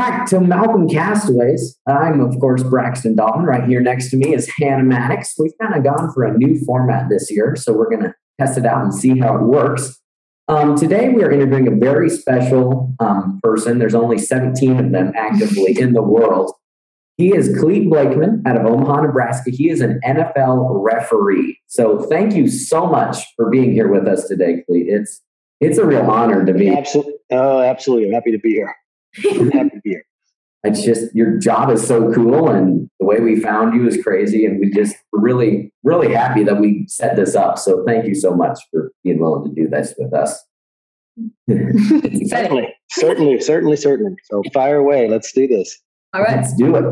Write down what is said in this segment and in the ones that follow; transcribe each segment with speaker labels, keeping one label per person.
Speaker 1: back to Malcolm Castaways. I'm, of course, Braxton Dalton. Right here next to me is Hannah Maddox. We've kind of gone for a new format this year, so we're going to test it out and see how it works. Um, today, we are interviewing a very special um, person. There's only 17 of them actively in the world. He is Clete Blakeman out of Omaha, Nebraska. He is an NFL referee. So, thank you so much for being here with us today, Clete. It's it's a real honor to be.
Speaker 2: Absolutely. Oh, absolutely. I'm happy to be here. I'm happy to be here.
Speaker 1: It's just your job is so cool, and the way we found you is crazy. And we just really, really happy that we set this up. So thank you so much for being willing to do this with us.
Speaker 2: certainly, certainly, certainly, certainly. So fire away. Let's do this.
Speaker 1: All right, let's do
Speaker 3: it.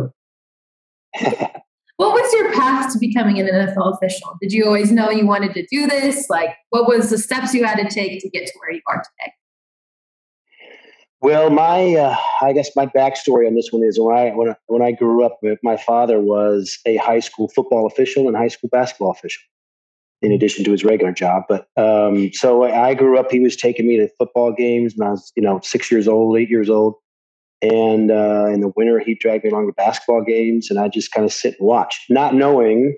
Speaker 3: what was your path to becoming an NFL official? Did you always know you wanted to do this? Like, what was the steps you had to take to get to where you are today?
Speaker 2: Well, my uh, I guess my backstory on this one is when I when I, when I grew up, my father was a high school football official and high school basketball official, in addition to his regular job. But um, so I grew up. He was taking me to football games when I was you know six years old, eight years old, and uh, in the winter he'd drag me along to basketball games, and I just kind of sit and watch, not knowing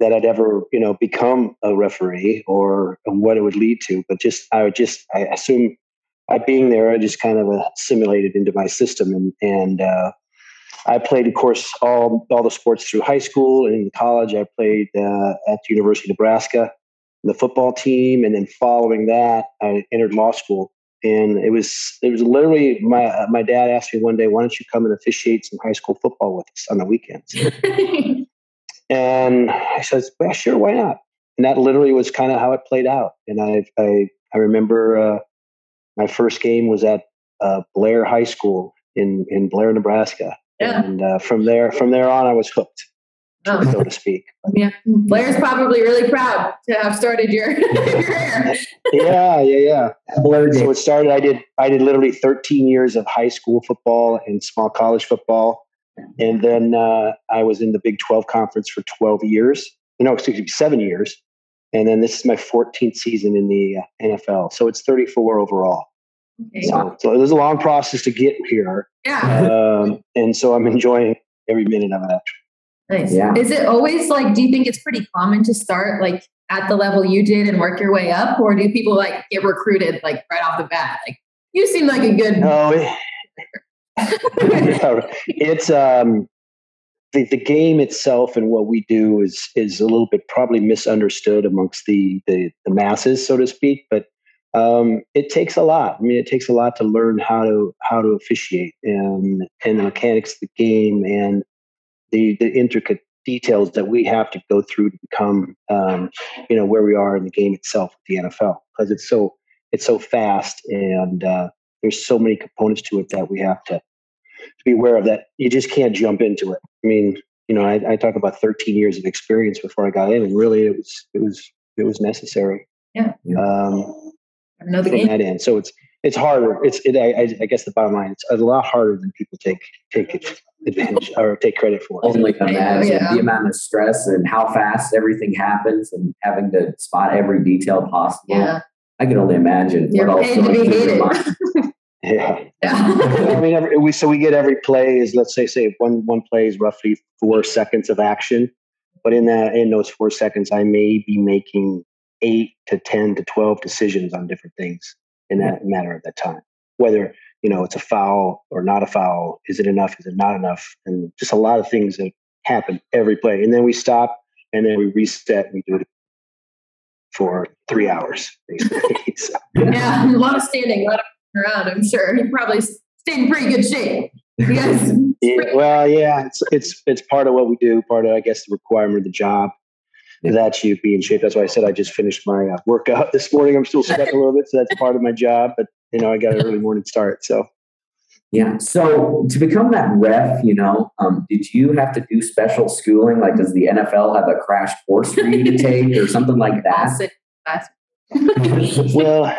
Speaker 2: that I'd ever you know become a referee or what it would lead to, but just I would just I assume by being there, I just kind of assimilated into my system. And, and uh, I played, of course, all, all the sports through high school and in college. I played uh, at the University of Nebraska, the football team. And then following that, I entered law school. And it was it was literally my my dad asked me one day, why don't you come and officiate some high school football with us on the weekends? and I said, well, sure, why not? And that literally was kind of how it played out. And I I I remember uh, my first game was at uh, Blair High School in in Blair, Nebraska, yeah. and uh, from there from there on, I was hooked, oh. so to speak.
Speaker 3: Yeah, Blair's probably really proud to have started your, career.
Speaker 2: yeah, yeah, yeah. Blair. So it started. I did I did literally 13 years of high school football and small college football, and then uh, I was in the Big 12 conference for 12 years. No, excuse me, seven years and then this is my 14th season in the uh, NFL. So it's 34 overall. Okay. So, so there's a long process to get here.
Speaker 3: Yeah.
Speaker 2: Um, and so I'm enjoying every minute of it.
Speaker 3: Nice. Yeah. Is it always like, do you think it's pretty common to start like at the level you did and work your way up? Or do people like get recruited like right off the bat? Like you seem like a good.
Speaker 2: No, it, it's, um, the, the game itself and what we do is is a little bit probably misunderstood amongst the the, the masses, so to speak. But um, it takes a lot. I mean, it takes a lot to learn how to how to officiate and and the mechanics of the game and the the intricate details that we have to go through to become um, you know where we are in the game itself with the NFL because it's so it's so fast and uh, there's so many components to it that we have to to be aware of that you just can't jump into it. I mean, you know, I, I talk about 13 years of experience before I got in, and really, it was it was it was necessary.
Speaker 3: Yeah.
Speaker 2: Um, from that end, so it's it's harder. It's it. I, I guess the bottom line, it's a lot harder than people take take advantage or take credit for.
Speaker 1: Only imagine yeah. the amount of stress and how fast everything happens, and having to spot every detail possible.
Speaker 3: Yeah.
Speaker 1: I can only imagine
Speaker 3: You're what else going through your mind.
Speaker 2: Yeah. yeah. I mean, every, we so we get every play is let's say say one one play is roughly four seconds of action, but in that in those four seconds, I may be making eight to ten to twelve decisions on different things in that matter of that time. Whether you know it's a foul or not a foul, is it enough? Is it not enough? And just a lot of things that happen every play, and then we stop and then we reset and we do it for three hours. Basically.
Speaker 3: so. Yeah, a lot of standing, a lot of around, I'm sure. He probably stayed in pretty good shape. Yes.
Speaker 2: yeah, well, yeah, it's it's it's part of what we do. Part of, I guess, the requirement of the job yeah. that you be in shape. That's why I said I just finished my uh, workout this morning. I'm still sweating a little bit, so that's part of my job. But you know, I got an early morning start, so.
Speaker 1: Yeah. So to become that ref, you know, um, did you have to do special schooling? Like, does the NFL have a crash course for you to take, or something like that?
Speaker 2: well,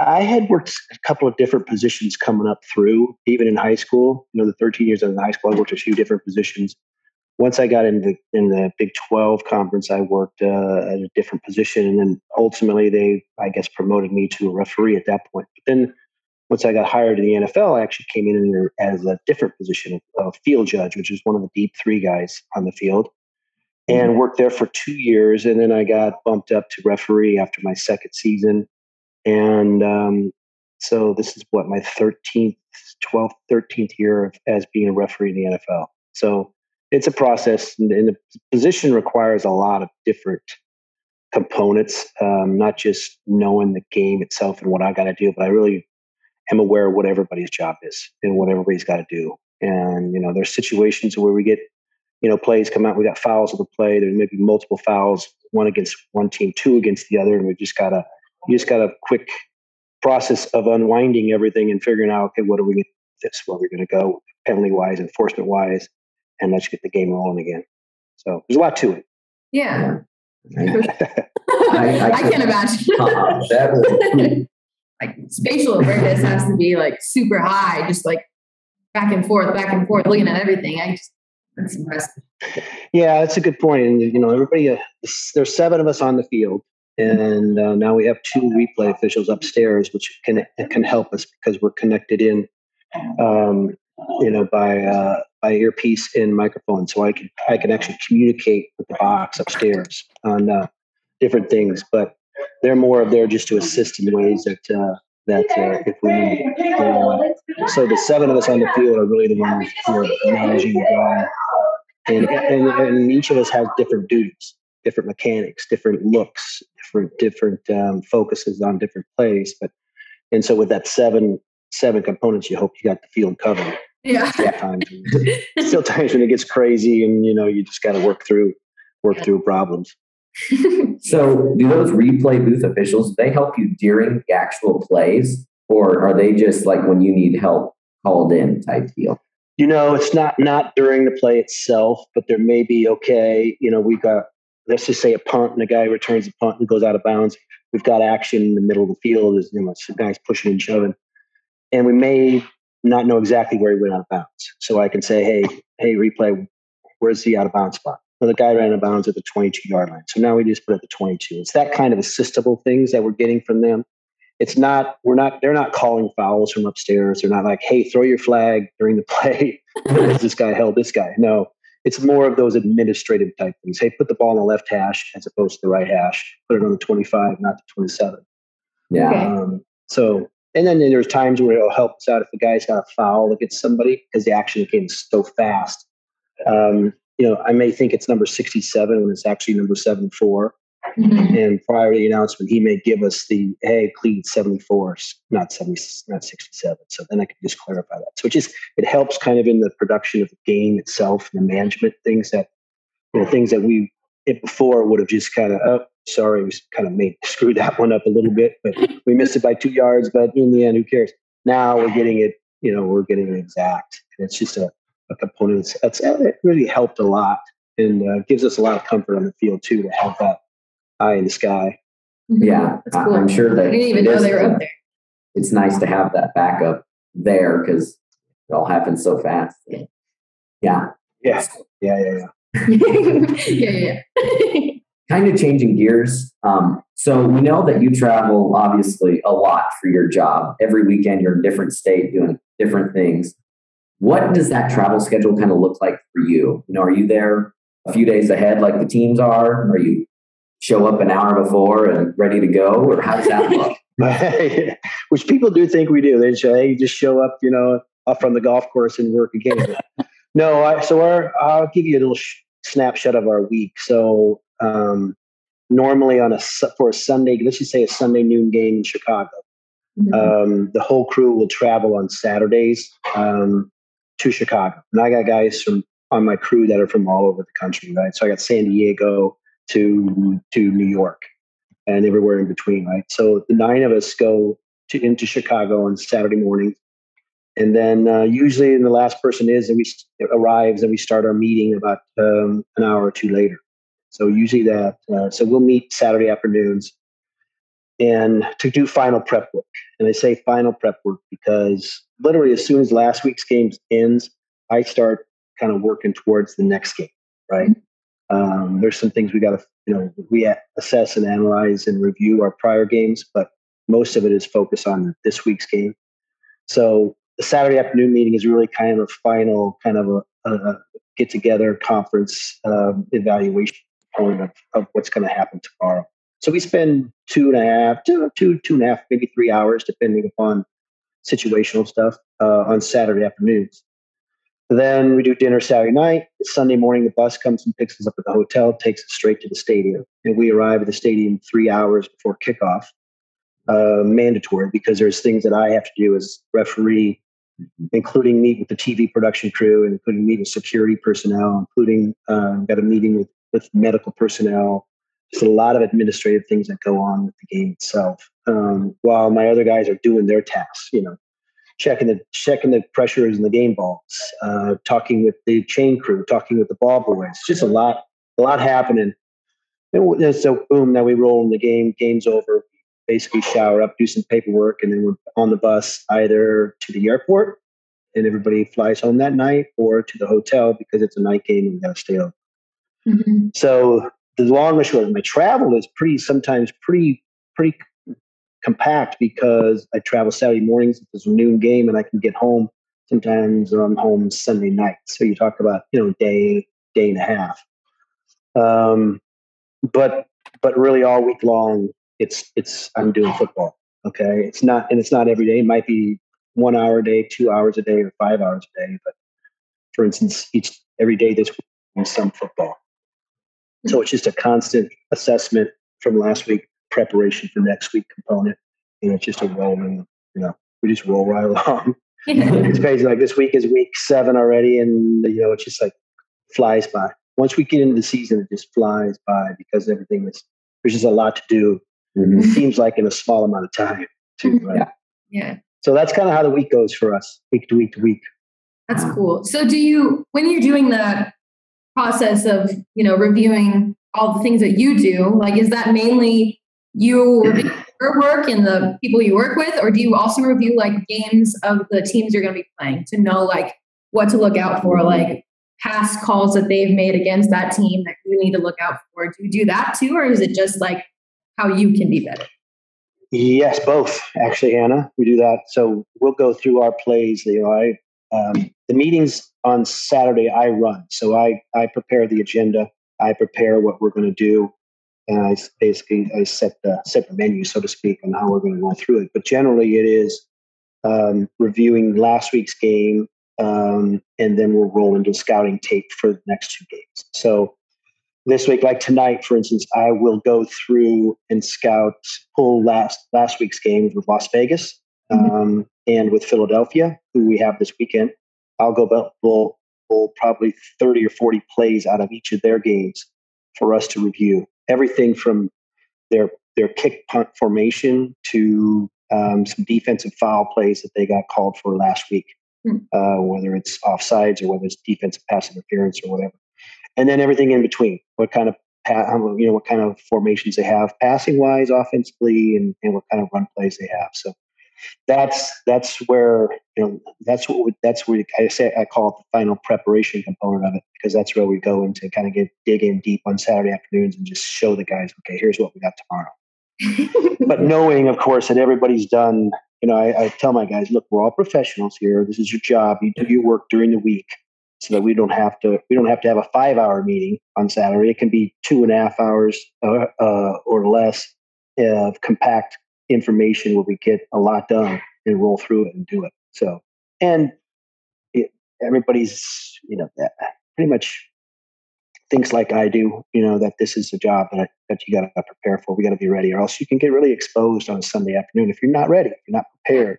Speaker 2: I had worked a couple of different positions coming up through, even in high school. You know, the 13 years in high school, I worked a few different positions. Once I got in the in the Big 12 conference, I worked uh, at a different position, and then ultimately they, I guess, promoted me to a referee at that point. But then once I got hired in the NFL, I actually came in as a different position a field judge, which is one of the deep three guys on the field, and mm-hmm. worked there for two years. And then I got bumped up to referee after my second season. And um, so this is what my 13th, 12th, 13th year of, as being a referee in the NFL. So it's a process, and, and the position requires a lot of different components, um, not just knowing the game itself and what I got to do, but I really am aware of what everybody's job is and what everybody's got to do. And you know, there's situations where we get, you know, plays come out. We got fouls of the play. There may be multiple fouls, one against one team, two against the other, and we just gotta, you just got a quick process of unwinding everything and figuring out, okay, what are we going to do this? Where are we going to go penalty wise, enforcement wise, and let's get the game rolling again. So there's a lot to it.
Speaker 3: Yeah. I, I, I, can't imagine. Uh, that like spatial awareness has to be like super high, just like back and forth, back and forth, looking at everything. I just that's impressive.
Speaker 2: Yeah, that's a good point. And you know, everybody, uh, there's seven of us on the field, and uh, now we have two replay officials upstairs, which can can help us because we're connected in, um, you know, by uh, by earpiece and microphone, so I can I can actually communicate with the box upstairs on uh, different things. But they're more of there just to assist in ways that uh, that uh, if we need. Uh, so the seven of us on the field are really the ones who are managing the game, and, and, and each of us has different duties, different mechanics, different looks, different different um, focuses on different plays. But and so with that seven seven components, you hope you got the field covered.
Speaker 3: Yeah.
Speaker 2: Still times, still times when it gets crazy, and you know you just got to work through work through problems.
Speaker 1: so, do those replay booth officials they help you during the actual plays, or are they just like when you need help called in type deal?
Speaker 2: You know, it's not not during the play itself, but there may be okay. You know, we got let's just say a punt, and the guy returns the punt and goes out of bounds. We've got action in the middle of the field. There's you know, some guys pushing and shoving, and we may not know exactly where he went out of bounds. So I can say, hey, hey, replay, where's the out of bounds spot? Well, the guy ran out of bounds at the 22 yard line. So now we just put at the 22. It's that kind of assistable things that we're getting from them. It's not, we're not, they're not calling fouls from upstairs. They're not like, hey, throw your flag during the play. this guy held this guy. No, it's more of those administrative type things. Hey, put the ball on the left hash as opposed to the right hash. Put it on the 25, not the 27.
Speaker 1: Yeah.
Speaker 2: Um, so, and then there's times where it'll help us out if the guy's got a foul against somebody because the action came so fast. Um, you know, I may think it's number 67 when it's actually number 74. Mm-hmm. And prior to the announcement, he may give us the hey, Clete 74, not 70, not 67. So then I can just clarify that. So it just it helps kind of in the production of the game itself, and the management things that you know, things that we it before would have just kind of oh sorry, we kind of made screwed that one up a little bit, but we missed it by two yards. But in the end, who cares? Now we're getting it, you know, we're getting it exact. And it's just a a component. It's, it really helped a lot and uh, gives us a lot of comfort on the field too to have that eye in the sky.
Speaker 1: Mm-hmm. Yeah, cool. I'm sure that
Speaker 3: I didn't even know they were up there.
Speaker 1: It's nice to have that backup there because it all happens so fast.
Speaker 2: Yeah.
Speaker 1: Yeah.
Speaker 2: Yeah. Yeah. Yeah.
Speaker 3: Yeah. yeah. yeah.
Speaker 1: kind of changing gears. Um, so we know that you travel obviously a lot for your job. Every weekend you're in a different state doing different things. What does that travel schedule kind of look like for you? You know, are you there a few days ahead like the teams are? Are you show up an hour before and ready to go, or how does that look?
Speaker 2: Which people do think we do. They say, "Hey, just show up," you know, up from the golf course and work again. no, I, so our, I'll give you a little sh- snapshot of our week. So um, normally on a for a Sunday, let's just say a Sunday noon game in Chicago, mm-hmm. um, the whole crew will travel on Saturdays. Um, to Chicago. And I got guys from on my crew that are from all over the country, right? So I got San Diego to to New York and everywhere in between, right? So the nine of us go to into Chicago on Saturday morning. And then uh, usually, the last person is, and we arrives, and we start our meeting about um, an hour or two later. So usually that, uh, so we'll meet Saturday afternoons, and to do final prep work. And I say final prep work because literally as soon as last week's game ends, I start kind of working towards the next game, right? Mm-hmm. Um, there's some things we got to, you know, we assess and analyze and review our prior games, but most of it is focused on this week's game. So the Saturday afternoon meeting is really kind of a final kind of a, a get together conference um, evaluation point of, of what's going to happen tomorrow. So we spend two and a half, two, two, two and a half, maybe three hours, depending upon situational stuff, uh, on Saturday afternoons. Then we do dinner Saturday night. Sunday morning, the bus comes and picks us up at the hotel, takes us straight to the stadium. And we arrive at the stadium three hours before kickoff, uh, mandatory because there's things that I have to do as referee, including meet with the TV production crew, including meet with security personnel, including uh, got a meeting with, with medical personnel, just a lot of administrative things that go on with the game itself. Um, while my other guys are doing their tasks, you know, checking the checking the pressures in the game balls, uh, talking with the chain crew, talking with the ball boys. Just a lot, a lot happening. And so boom, now we roll in the game. Game's over. Basically, shower up, do some paperwork, and then we're on the bus either to the airport, and everybody flies home that night, or to the hotel because it's a night game and we got to stay open. Mm-hmm. So the long and short of my travel is pretty sometimes pretty pretty compact because I travel Saturday mornings. There's a noon game and I can get home. Sometimes I'm home Sunday night. So you talk about you know day day and a half. Um, but but really all week long it's it's I'm doing football. Okay, it's not and it's not every day. It might be one hour a day, two hours a day, or five hours a day. But for instance, each every day this week some football. So it's just a constant assessment from last week, preparation for next week component. And it's just a rolling, you know, we just roll right along. it's crazy. Like this week is week seven already, and you know, it's just like flies by. Once we get into the season, it just flies by because everything is there's just a lot to do. Mm-hmm. It seems like in a small amount of time, too, right?
Speaker 3: Yeah. yeah.
Speaker 2: So that's kind of how the week goes for us, week to week to week.
Speaker 3: That's cool. So do you when you're doing the process of you know reviewing all the things that you do like is that mainly you review your work and the people you work with or do you also review like games of the teams you're going to be playing to know like what to look out for like past calls that they've made against that team that you need to look out for? Do you do that too or is it just like how you can be better?
Speaker 2: Yes both actually anna we do that. So we'll go through our plays you know i um, the meetings on Saturday I run, so I I prepare the agenda, I prepare what we're going to do, and I basically I set the set the menu, so to speak, on how we're going to go through it. But generally, it is um, reviewing last week's game, um, and then we'll roll into scouting tape for the next two games. So this week, like tonight, for instance, I will go through and scout pull last last week's games with Las Vegas mm-hmm. um, and with Philadelphia, who we have this weekend. I'll go about we'll, we'll probably 30 or 40 plays out of each of their games for us to review. Everything from their their kick punt formation to um, some defensive foul plays that they got called for last week, mm-hmm. uh, whether it's offsides or whether it's defensive pass interference or whatever, and then everything in between. What kind of you know what kind of formations they have passing wise, offensively, and, and what kind of run plays they have. So that's that's where you know that's what we, that's where I say I call it the final preparation component of it because that's where we go into kind of get dig in deep on Saturday afternoons and just show the guys okay here's what we got tomorrow. but knowing, of course, that everybody's done. You know, I, I tell my guys, look, we're all professionals here. This is your job. You do your work during the week so that we don't have to we don't have to have a five hour meeting on Saturday. It can be two and a half hours uh, uh, or less of compact information where we get a lot done and roll through it and do it. So, and it, everybody's, you know, pretty much thinks like I do, you know, that this is a job that, I, that you got to prepare for. We got to be ready, or else you can get really exposed on a Sunday afternoon if you're not ready, if you're not prepared,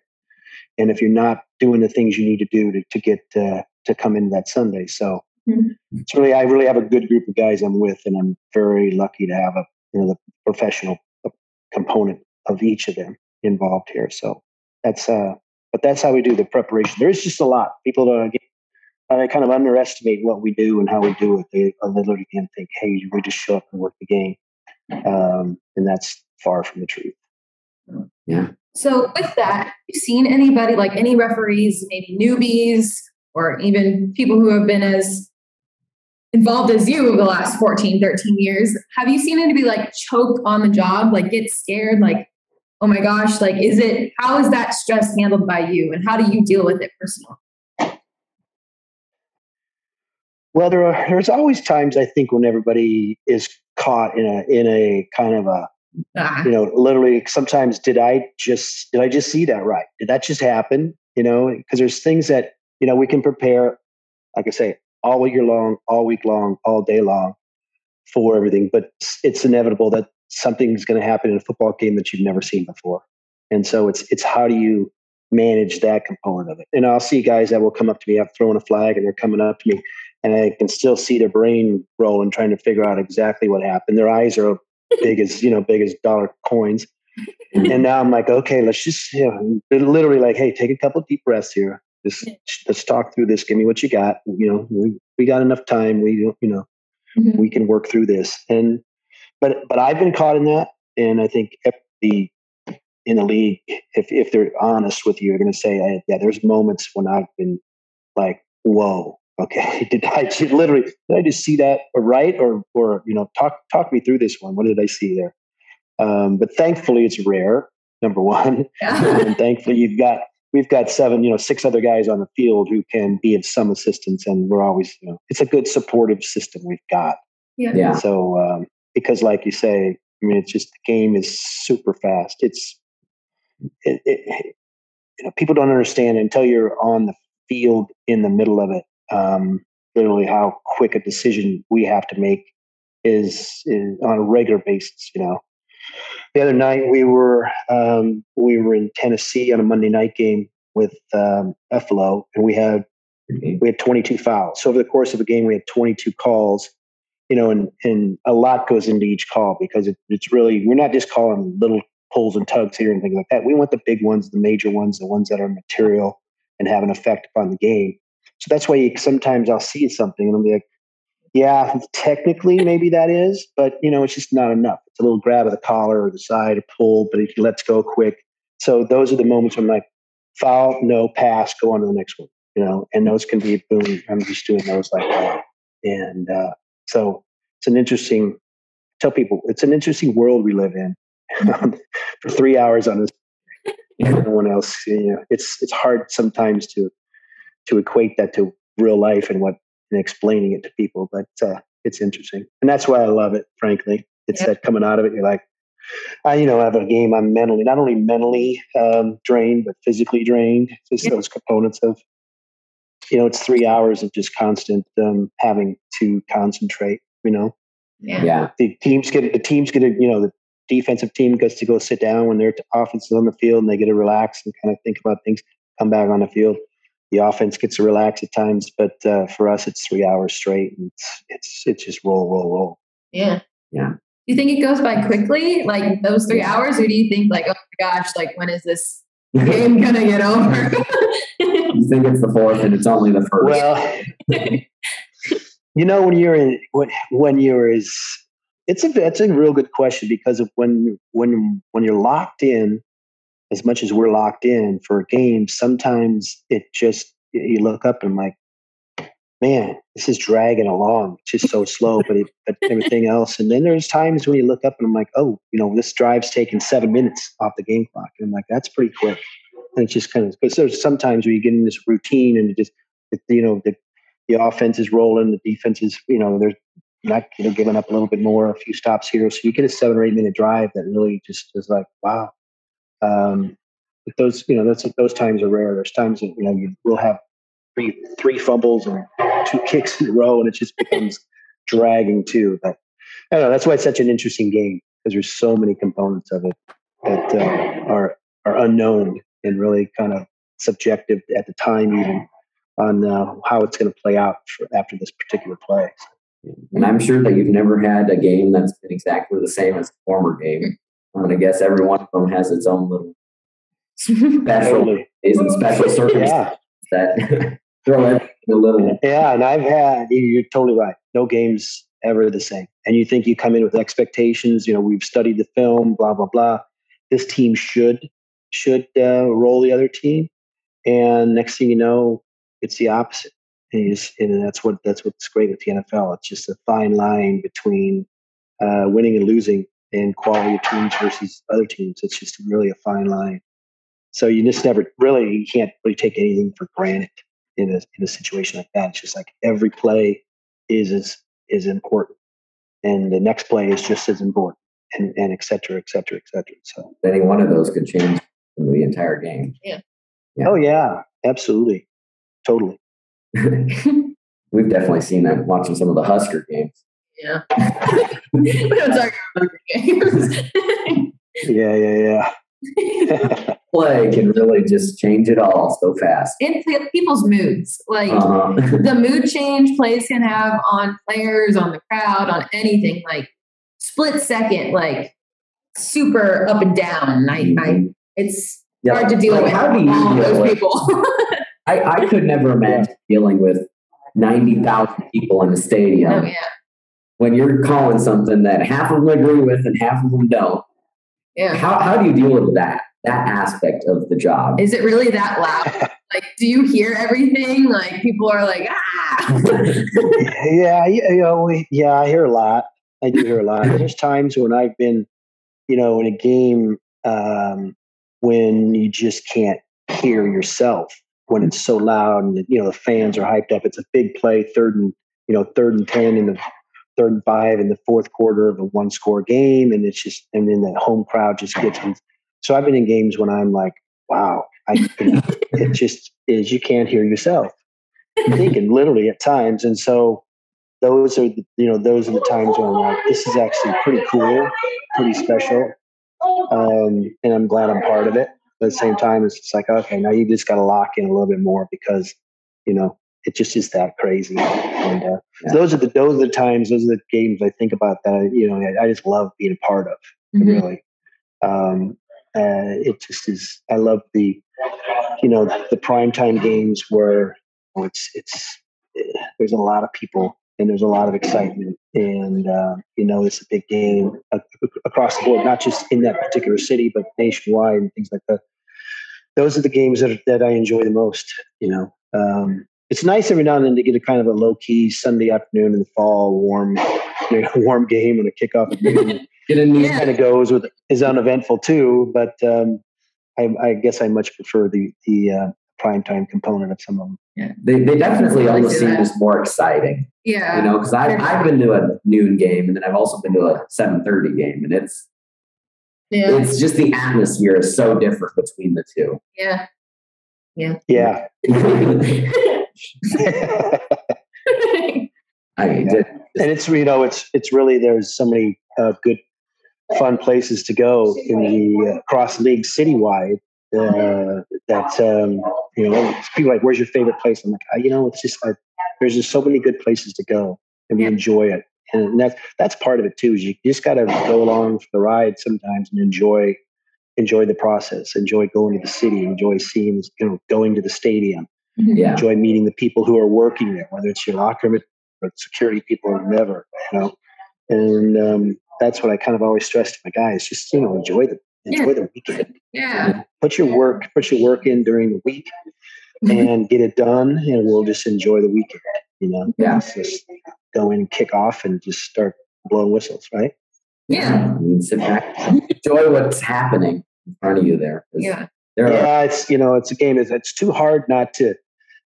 Speaker 2: and if you're not doing the things you need to do to, to get uh, to come in that Sunday. So mm-hmm. it's really, I really have a good group of guys I'm with, and I'm very lucky to have a, you know, the professional component of each of them involved here. So that's uh, but that's how we do the preparation. There is just a lot. People don't get, uh, kind of underestimate what we do and how we do it. They literally can think, "Hey, we just show up and work the game," um, and that's far from the truth.
Speaker 1: Yeah.
Speaker 3: So with that, have you seen anybody like any referees, maybe newbies, or even people who have been as involved as you over the last 14, 13 years? Have you seen anybody like choke on the job, like get scared, like oh my gosh, like, is it, how is that stress handled by you and how do you deal with it personally?
Speaker 2: Well, there are, there's always times I think when everybody is caught in a, in a kind of a, ah. you know, literally sometimes did I just, did I just see that right? Did that just happen? You know, because there's things that, you know, we can prepare, like I say, all year long, all week long, all day long for everything. But it's inevitable that something's going to happen in a football game that you've never seen before. And so it's it's how do you manage that component of it? And I'll see guys that will come up to me, I've thrown a flag, and they're coming up to me, and I can still see their brain rolling, trying to figure out exactly what happened. Their eyes are big as you know, big as dollar coins. and now I'm like, okay, let's just you know, literally like, hey, take a couple deep breaths here. Just let's talk through this. Give me what you got. You know, we, we got enough time. We you know, mm-hmm. we can work through this. And but but I've been caught in that, and I think the in the league, if if they're honest with you, they're going to say, yeah, there's moments when I've been like, whoa, okay, did I just, literally did I just see that right, or or you know, talk talk me through this one. What did I see there? Um, but thankfully, it's rare. Number one, yeah. and thankfully, you've got we've got seven, you know, six other guys on the field who can be of some assistance, and we're always, you know, it's a good supportive system we've got.
Speaker 3: Yeah. yeah.
Speaker 2: So um, because, like you say, I mean, it's just the game is super fast. It's it, it, you know people don't understand until you're on the field in the middle of it. Um, literally, how quick a decision we have to make is, is on a regular basis. You know, the other night we were um, we were in Tennessee on a Monday night game with um, Buffalo, and we had we had 22 fouls. So over the course of a game, we had 22 calls. You know, and and a lot goes into each call because it, it's really we're not just calling little pulls and tugs here and things like that. We want the big ones, the major ones, the ones that are material and have an effect upon the game. So that's why you, sometimes I'll see something and I'll be like, yeah, technically maybe that is, but you know, it's just not enough. It's a little grab of the collar or the side, a pull, but it lets go quick. So those are the moments when I'm like, foul, no, pass, go on to the next one. You know, and those can be boom. I'm just doing those like that. And uh, so it's an interesting. Tell people it's an interesting world we live in. For three hours on this, no one else. You know, it's it's hard sometimes to to equate that to real life and what and explaining it to people. But uh, it's interesting, and that's why I love it. Frankly, it's yep. that coming out of it. You're like, I, you know, I have a game. I'm mentally not only mentally um, drained, but physically drained. Just yep. those components of, you know, it's three hours of just constant um, having to concentrate. You know,
Speaker 3: yeah. yeah.
Speaker 2: The teams get the teams get a, you know the defensive team gets to go sit down when their offense is on the field and they get to relax and kind of think about things. Come back on the field the offense gets to relax at times, but uh, for us, it's three hours straight, and it's it's it's just roll, roll, roll.
Speaker 3: Yeah,
Speaker 1: yeah. Do
Speaker 3: you think it goes by quickly, like those three hours, or do you think like, oh my gosh, like when is this game gonna get over?
Speaker 1: you think it's the fourth, and it's only the first.
Speaker 2: Well, you know when you're in when when you're is it's a it's a real good question because of when when when you're locked in as much as we're locked in for a game, sometimes it just you look up and I'm like, man, this is dragging along. It's just so slow, but, it, but everything else. And then there's times when you look up and I'm like, oh, you know, this drive's taking seven minutes off the game clock. And I'm like, that's pretty quick. And it's just kind of because there's sometimes where you get in this routine and it just, it, you know, the the offense is rolling, the defense is, you know, they're not you know giving up a little bit more, a few stops here. So you get a seven or eight minute drive that really just is like, wow, um, but those, you know, those those times are rare. There's times that you know you will have three three fumbles and two kicks in a row, and it just becomes dragging too. But I don't know. That's why it's such an interesting game because there's so many components of it that uh, are are unknown and really kind of subjective at the time, even on uh, how it's going to play out for, after this particular play.
Speaker 1: And I'm sure that you've never had a game that's been exactly the same as the former game. I'm going to guess every one of them has its own little special days and special circumstances yeah. That throw a little.
Speaker 2: Yeah, and I've had, you're totally right. No game's ever the same. And you think you come in with expectations, you know, we've studied the film, blah, blah, blah. This team should should uh, roll the other team. And next thing you know, it's the opposite. And, just, and that's what that's what's great with the NFL. It's just a fine line between uh, winning and losing and quality teams versus other teams. It's just really a fine line. So you just never really you can't really take anything for granted in a in a situation like that. It's just like every play is is is important, and the next play is just as important, and and et cetera, et cetera, et cetera. So
Speaker 1: any one of those could change the entire game.
Speaker 3: Yeah.
Speaker 1: Yeah.
Speaker 2: oh yeah, absolutely, totally.
Speaker 1: We've definitely seen that watching some of the Husker games.
Speaker 3: Yeah. we don't talk about Husker games.
Speaker 2: Yeah, yeah, yeah.
Speaker 1: Play can really just change it all so fast.
Speaker 3: And people's moods. Like
Speaker 1: Uh-huh.
Speaker 3: the mood change plays can have on players, on the crowd, on anything. Like split second, like super up and down. I, I it's
Speaker 1: Yeah,
Speaker 3: hard to deal
Speaker 1: like,
Speaker 3: with
Speaker 1: How do you
Speaker 3: all
Speaker 1: deal
Speaker 3: those
Speaker 1: with-
Speaker 3: people.
Speaker 1: I, I could never imagine dealing with 90,000 people in a stadium
Speaker 3: oh yeah.
Speaker 1: when you're calling something that half of them agree with and half of them don't.
Speaker 3: Yeah.
Speaker 1: How, how do you deal with that, that aspect of the job?
Speaker 3: Is it really that loud? Like, do you hear everything? Like, people are like, ah.
Speaker 2: yeah, you you know, yeah, I hear a lot. I do hear a lot. There's times when I've been, you know, in a game um, when you just can't hear yourself when it's so loud and you know the fans are hyped up. It's a big play, third and you know third and ten in the third and five in the fourth quarter of a one score game, and it's just and then the home crowd just gets. So I've been in games when I'm like, wow, I it just is you can't hear yourself thinking literally at times and so those are the, you know those are the times when I'm like this is actually pretty cool pretty special um, and I'm glad I'm part of it but at the same time it's just like okay now you just got to lock in a little bit more because you know it just is that crazy and uh,
Speaker 1: Yeah.
Speaker 2: those are the those are the times those are the games I think about that you know I, I just love being a part of
Speaker 3: Mhm.
Speaker 2: really. Um, uh, it just is. I love the, you know, the primetime games where oh, it's it's eh, there's a lot of people and there's a lot of excitement and uh, you know it's a big game across the board, not just in that particular city but nationwide and things like that. Those are the games that that I enjoy the most. You know, um, it's nice every now and then to get a kind of a low key Sunday afternoon in the fall, warm, you know, warm game and a kickoff at noon
Speaker 1: Get
Speaker 3: Yeah.
Speaker 2: kind of goes with is uneventful too. But um, I, I guess I much prefer the the uh, prime time component of some of them.
Speaker 1: They, they definitely
Speaker 3: I
Speaker 1: almost
Speaker 3: see
Speaker 1: seem
Speaker 3: that.
Speaker 1: just more exciting,
Speaker 3: Yeah.
Speaker 1: you know, because I've, I've been to a noon game and then I've also been to a 7.30 game and it's,
Speaker 3: yeah.
Speaker 1: it's just the atmosphere is so different between the two.
Speaker 3: Yeah.
Speaker 2: Yeah. Yeah.
Speaker 1: I mean, it-
Speaker 2: and it's you know it's it's really there's so many uh, good fun places to go in the uh, cross league citywide uh, that um, you know people are like where's your favorite place i'm like "Ah, you know it's just like there's just so many good places to go and we
Speaker 3: Yeah.
Speaker 2: enjoy it and that's that's part of it too is you just got to go along for the ride sometimes and enjoy enjoy the process enjoy going to the city enjoy seeing you know going to the stadium
Speaker 1: yeah.
Speaker 2: enjoy meeting the people who are working there, whether it's your locker room or security people or whatever, you know. And um, that's what I kind of always stress to my guys: just you know, enjoy the enjoy
Speaker 3: Yeah.
Speaker 2: the weekend.
Speaker 3: Yeah.
Speaker 2: Put your work, put your work in during the week, mm-hmm. and get it done, and we'll just enjoy the weekend. You know,
Speaker 1: Yeah.
Speaker 2: Let's just go in, and kick off, and just start blowing whistles, right?
Speaker 3: Yeah.
Speaker 1: Sit back, enjoy what's happening in front of you there. 'Cause
Speaker 3: Yeah.
Speaker 1: There are,
Speaker 2: Yeah, it's you know, it's a game. It's, it's too hard not to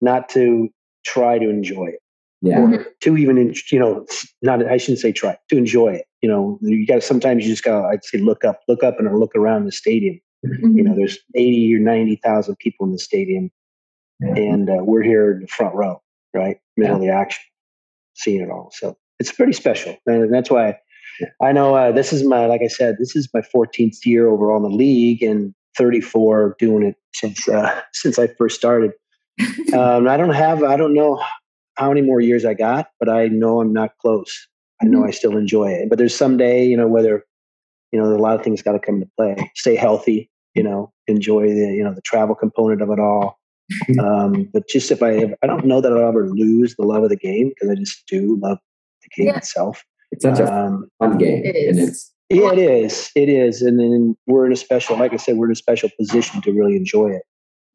Speaker 2: not to try to enjoy it.
Speaker 1: Yeah.
Speaker 3: Mhm.
Speaker 2: to even you know not i shouldn't say try to enjoy it you know you got to sometimes you just got to i'd say look up look up and look around the stadium. You know there's 80 or 90,000 people in the stadium and uh, we're here in the front row right? Middle of the action seeing it all. So it's pretty special and that's why i know uh, this is my like i said this is my 14th year overall in the league and 34 doing it since uh, since i first started. Um, i don't have i don't know how many more years i got but i know i'm not close i know i still enjoy it but there's someday you know whether you know a lot of things got to come into play stay healthy you know enjoy the you know the travel component of it all um, but just if i i don't know that i'll ever lose the love of the game because i just do love the game
Speaker 3: Yeah.
Speaker 2: itself
Speaker 1: It's such a
Speaker 2: um,
Speaker 1: fun game.
Speaker 3: It
Speaker 1: And it's,
Speaker 2: yeah, it is. It is. And then we're in a special, like I said, we're in a special position to really enjoy it.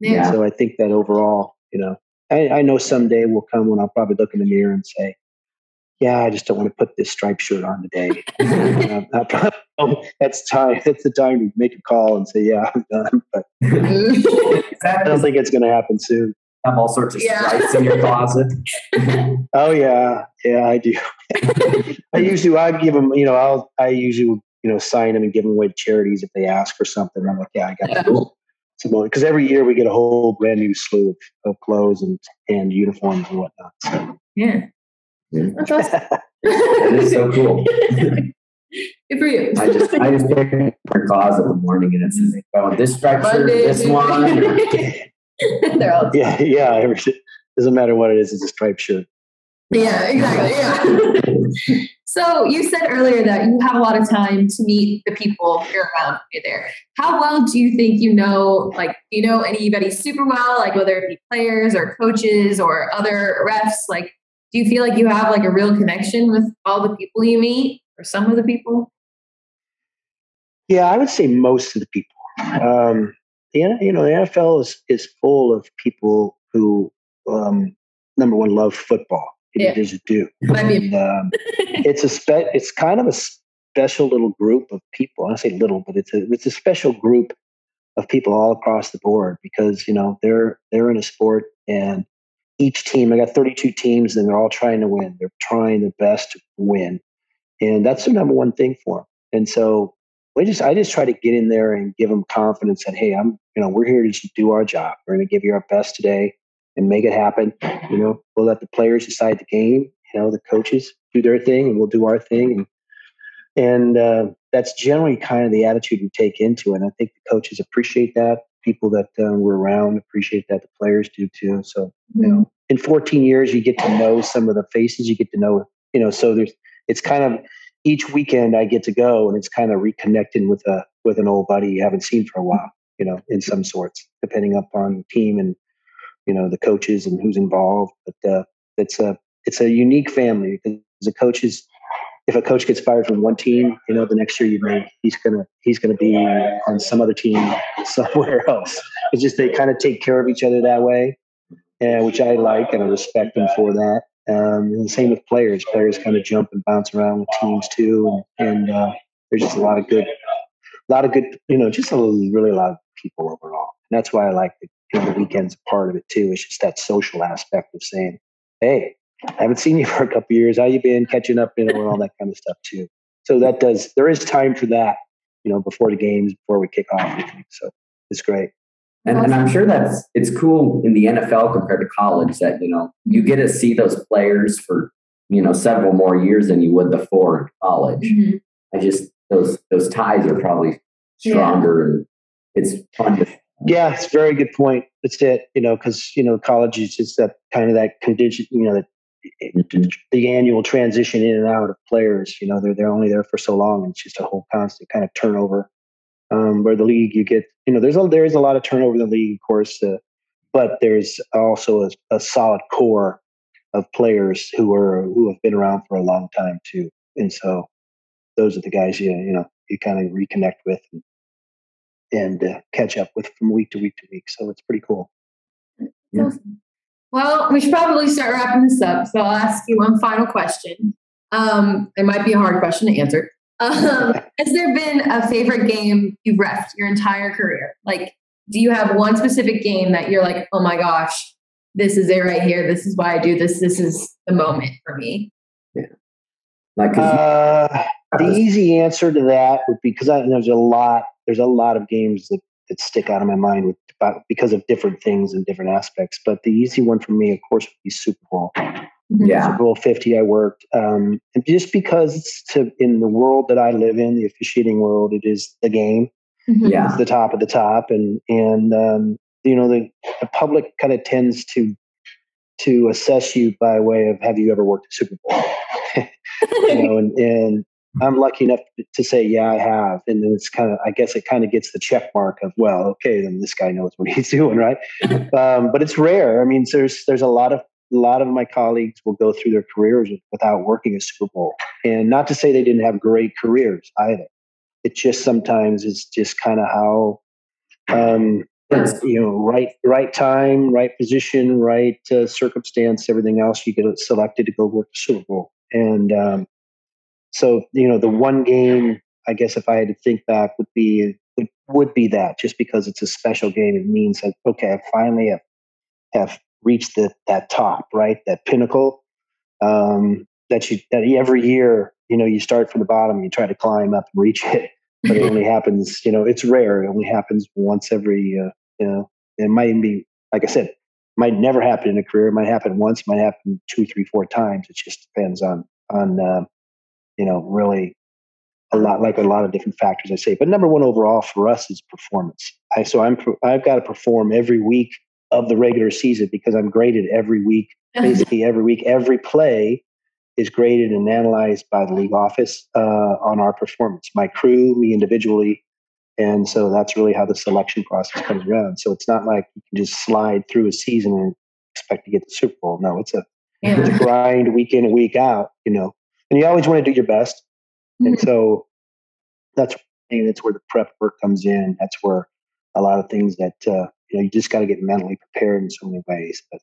Speaker 3: Yeah.
Speaker 2: So I think that overall, you know, I, I know someday will come when I'll probably look in the mirror and say, yeah, I just don't want to put this striped shirt on today. uh, that's time. That's the time to make a call and say, yeah, I'm done. But I don't think it's going to happen soon.
Speaker 1: Have all sorts of yeah. stripes in your closet.
Speaker 2: oh yeah, yeah, I do. I usually I give them. You know, I'll I usually you know sign them and give them away to charities if they ask for something. I'm like, yeah, I got to because every year we get a whole brand new slew of, of clothes and and uniforms and whatnot. So.
Speaker 3: Yeah. That's awesome.
Speaker 1: that is so cool.
Speaker 3: Good for you.
Speaker 1: I just I just pick her closet in the morning and it says, "Oh, this structure, this one."
Speaker 2: They're all yeah, yeah. Doesn't matter what it is; it's a striped shirt.
Speaker 3: Yeah, exactly. Yeah. so you said earlier that you have a lot of time to meet the people you're around you there. How well do you think you know, like, do you know anybody super well, like whether it be players or coaches or other refs? Like, do you feel like you have like a real connection with all the people you meet or some of the people?
Speaker 2: Yeah, I would say most of the people. Um, the, you know, the NFL is, is full of people who, um, number one, love football. Yeah. just do. And, um, it's a spe- it's kind of a special little group of people. I say little, but it's a it's a special group of people all across the board because you know they're they're in a sport and each team, I got 32 teams and they're all trying to win. They're trying their best to win. And that's the number one thing for them. And so we just, I just try to get in there and give them confidence that, hey, I'm, you know, we're here to do our job. We're going to give you our best today and make it happen. You know, we'll let the players decide the game. You know, the coaches do their thing and we'll do our thing. And, and uh, that's generally kind of the attitude we take into it. And I think the coaches appreciate that people that uh, were around appreciate that. The players do too. So, you know, in 14 years, you get to know some of the faces. You get to know, you know. So there's, it's kind of each weekend I get to go, and it's kind of reconnecting with a with an old buddy you haven't seen for a while. You know, in some sorts, depending upon the team and you know the coaches and who's involved. But uh, it's a it's a unique family because the coaches if a coach gets fired from one team, you know, the next year you may he's gonna he's gonna be on some other team somewhere else. It's just they kind of take care of each other that way, and which I like and I respect them for that. Um, and the same with players. Players kind of jump and bounce around with teams too, and, and uh, there's just a lot of good, a lot of good, you know, just a really a lot of people overall. And that's why I like the, you know, the weekends part of it too. It's just that social aspect of saying, hey, I haven't seen you for a couple years. How you been? Catching up, you know, and all that kind of stuff too. So that does there is time for that, you know, before the games, before we kick off. So it's great.
Speaker 1: And, and I'm sure that's it's cool in the NFL compared to college that you know you get to see those players for you know several more years than you would before in college. Mm-hmm. I just those those ties are probably stronger yeah. and it's fun to
Speaker 2: yeah, it's a very good point. That's it. You know, because you know, college is just that kind of that condition. You know, that the annual transition in and out of players. You know, they're they're only there for so long, and it's just a whole constant kind of turnover. Um, where the league, you get, you know, there's a there is a lot of turnover in the league, of course, uh, but there's also a, a, solid core of players who are who have been around for a long time too, and so those are the guys you you know you kind of reconnect with and, and uh, catch up with from week to week to week. So it's pretty cool.
Speaker 3: Yeah. Well, we should probably start wrapping this up. So I'll ask you one final question. Um, it might be a hard question to answer. Um, has there been a favorite game you've refed your entire career? Like, do you have one specific game that you're like, oh my gosh, this is it right here. This is why I do this. This is the moment for me.
Speaker 2: Yeah. Like uh, the easy answer to that would be because there's a lot. There's a lot of games that that stick out of my mind with because of different things and different aspects. But the easy one for me, of course, would be Super Bowl.
Speaker 1: Mm-hmm. Yeah,
Speaker 2: Super Bowl Fifty. I worked, um, and just because it's to in the world that I live in, the officiating world, it is the game.
Speaker 1: Mm-hmm. Yeah,
Speaker 2: it's the top of the top, and and um, you know the, the public kind of tends to to assess you by way of have you ever worked a Super Bowl? you know, and and I'm lucky enough to say, yeah, I have. And then it's kind of, I guess it kind of gets the check mark of, well, okay, then this guy knows what he's doing, right? um, but it's rare. I mean, there's there's a lot of a lot of my colleagues will go through their careers without working a Super Bowl, and not to say they didn't have great careers either. It just sometimes is just kind of how, um, you know, right right time, right position, right uh, circumstance, everything else. You get selected to go work the Super Bowl And um, so, you know, the one game, I guess, if I had to think back, would be would, would be that just because it's a special game. It means that okay, I finally have, have reached the, that top, right, that pinnacle. Um, that you that every year, you know, you start from the bottom, you try to climb up and reach it, but it only happens, you know, it's rare. It only happens once every, uh, you know, it might be, like I said, might never happen in a career. It might happen once, might happen two, three, four times. It just depends on on uh, you know really a lot like a lot of different factors. I say, but number one overall for us is performance. I, so I'm I've got to perform every week of the regular season because I'm graded every week, basically every week, every play is graded and analyzed by the league office uh, on our performance. My crew, me individually, and so that's really how the selection process comes around. So it's not like you can just slide through a season and expect to get the Super Bowl. No, it's a, yeah. it's a grind week in and week out, you know. And you always want to do your best. Mm-hmm. And so that's and that's where the prep work comes in. That's where a lot of things that uh, you know you just got to get mentally prepared in so many ways. But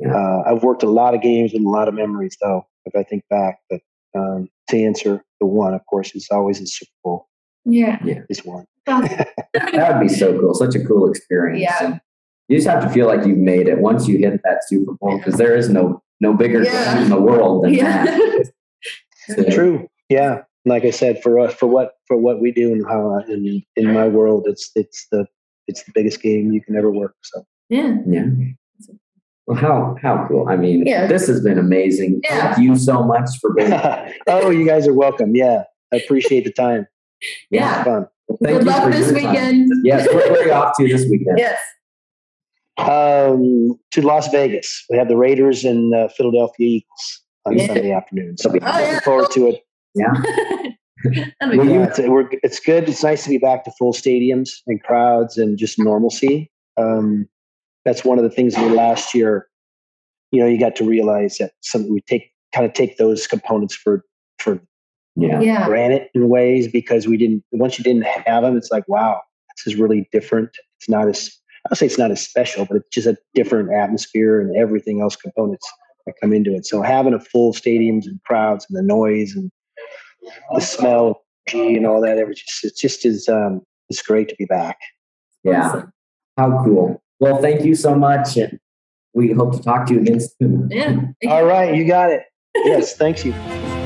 Speaker 2: yeah. uh, I've worked a lot of games and a lot of memories, though. If I think back, but um, to answer the one, of course, is always the Super Bowl.
Speaker 3: Yeah.
Speaker 2: Yeah. Is one.
Speaker 1: that would be so cool. Such a cool experience.
Speaker 3: Yeah.
Speaker 1: You just have to feel like you've made it once you hit that Super Bowl because there is no no bigger yeah. in the world than yeah. that.
Speaker 2: so, True. Yeah. Like I said, for us, for what for what we do and how in in my world, it's it's the it's the biggest game you can ever work. So
Speaker 3: yeah,
Speaker 1: yeah. Well, how how cool! I mean, yeah. this has been amazing. Yeah. Thank you so much for being.
Speaker 2: oh, you guys are welcome. Yeah, I appreciate the time.
Speaker 3: Yeah.
Speaker 2: Fun.
Speaker 3: Well, Good luck this weekend.
Speaker 1: Time. Yes, where, where are you off to this weekend?
Speaker 3: Yes.
Speaker 2: Um, to Las Vegas. We have the Raiders and uh, Philadelphia Eagles on yeah. Sunday afternoon. So we're oh, looking forward to it.
Speaker 1: Yeah.
Speaker 2: it's, it's, good. It's nice to be back to full stadiums and crowds and just normalcy. Um, that's one of the things in last year. You know, you got to realize that some we take kind of take those components for for
Speaker 1: yeah.
Speaker 3: yeah.
Speaker 2: granted in ways because we didn't once you didn't have them it's like wow this is really different it's not as i'll say it's not as special but it's just a different atmosphere and everything else components that come into it. So having a full stadiums and crowds and the noise and the smell and all that it just it just is um it's great to be back.
Speaker 1: Yeah. How cool. Well thank you so much and we hope to talk to you again soon.
Speaker 3: Yeah.
Speaker 2: All right you got it. Yes thank you